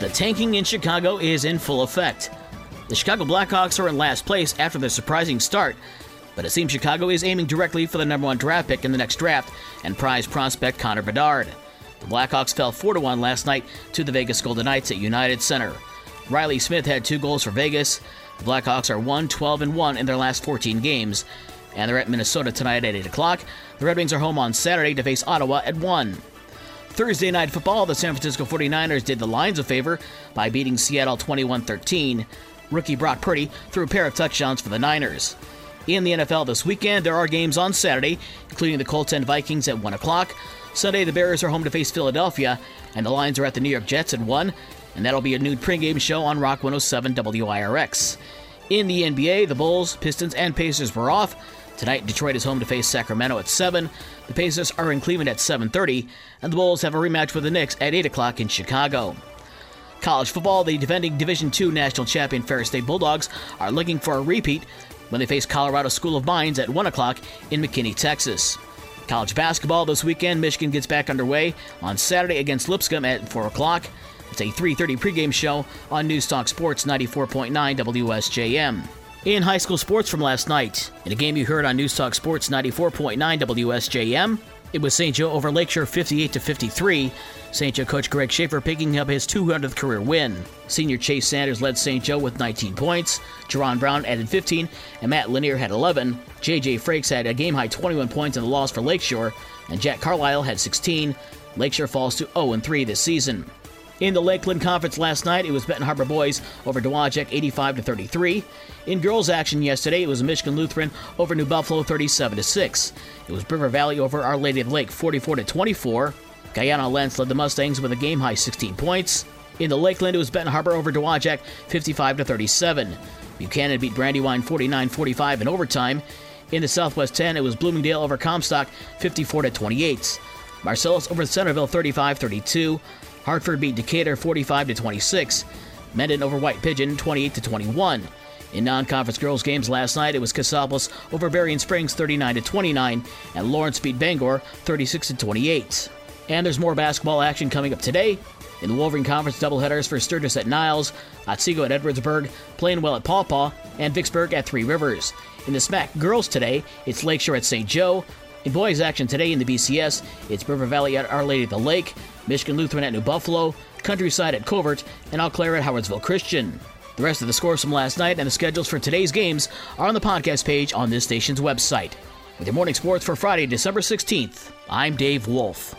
The tanking in Chicago is in full effect. The Chicago Blackhawks are in last place after their surprising start, but it seems Chicago is aiming directly for the number one draft pick in the next draft and prize prospect Connor Bedard. The Blackhawks fell 4 1 last night to the Vegas Golden Knights at United Center. Riley Smith had two goals for Vegas. The Blackhawks are 1 12 1 in their last 14 games, and they're at Minnesota tonight at 8 o'clock. The Red Wings are home on Saturday to face Ottawa at 1. Thursday night football, the San Francisco 49ers did the Lions a favor by beating Seattle 21 13. Rookie Brock Purdy threw a pair of touchdowns for the Niners. In the NFL this weekend, there are games on Saturday, including the Colts and Vikings at 1 o'clock. Sunday, the Bears are home to face Philadelphia, and the Lions are at the New York Jets at 1, and that'll be a new pregame show on Rock 107 WIRX. In the NBA, the Bulls, Pistons, and Pacers were off. Tonight, Detroit is home to face Sacramento at 7. The Pacers are in Cleveland at 7.30, and the Bulls have a rematch with the Knicks at 8 o'clock in Chicago. College football, the defending Division II national champion Ferris State Bulldogs are looking for a repeat when they face Colorado School of Mines at 1 o'clock in McKinney, Texas. College basketball this weekend, Michigan gets back underway on Saturday against Lipscomb at 4 o'clock. It's a 3.30 pregame show on News Talk Sports 94.9 WSJM. In high school sports from last night, in a game you heard on News Talk Sports 94.9 WSJM, it was St. Joe over Lakeshore 58 to 53. St. Joe coach Greg Schaefer picking up his 200th career win. Senior Chase Sanders led St. Joe with 19 points. Jerron Brown added 15, and Matt Lanier had 11. J.J. Frakes had a game high 21 points in the loss for Lakeshore, and Jack Carlisle had 16. Lakeshore falls to 0 3 this season. In the Lakeland Conference last night, it was Benton Harbor boys over Dowagiac 85 to 33. In girls action yesterday, it was Michigan Lutheran over New Buffalo 37 to 6. It was River Valley over Our Lady of Lake 44 to 24. Guyana Lentz led the Mustangs with a game high 16 points. In the Lakeland, it was Benton Harbor over Dowagiac 55 to 37. Buchanan beat Brandywine 49-45 in overtime. In the Southwest 10, it was Bloomingdale over Comstock 54 to 28. Marcellus over Centerville 35-32. Hartford beat Decatur 45 to 26. Mendon over White Pigeon 28 to 21. In non-conference girls games last night, it was Casablanca over Berrien Springs 39 to 29, and Lawrence beat Bangor 36 to 28. And there's more basketball action coming up today. In the Wolverine Conference doubleheaders for Sturgis at Niles, Otsego at Edwardsburg, Plainwell at Paw Paw, and Vicksburg at Three Rivers. In the SMAC girls today, it's Lakeshore at St. Joe. In boys action today in the BCS, it's River Valley at Our Lady of the Lake, Michigan Lutheran at New Buffalo, Countryside at Covert, and Eau Claire at Howardsville Christian. The rest of the scores from last night and the schedules for today's games are on the podcast page on this station's website. With your morning sports for Friday, December 16th, I'm Dave Wolf.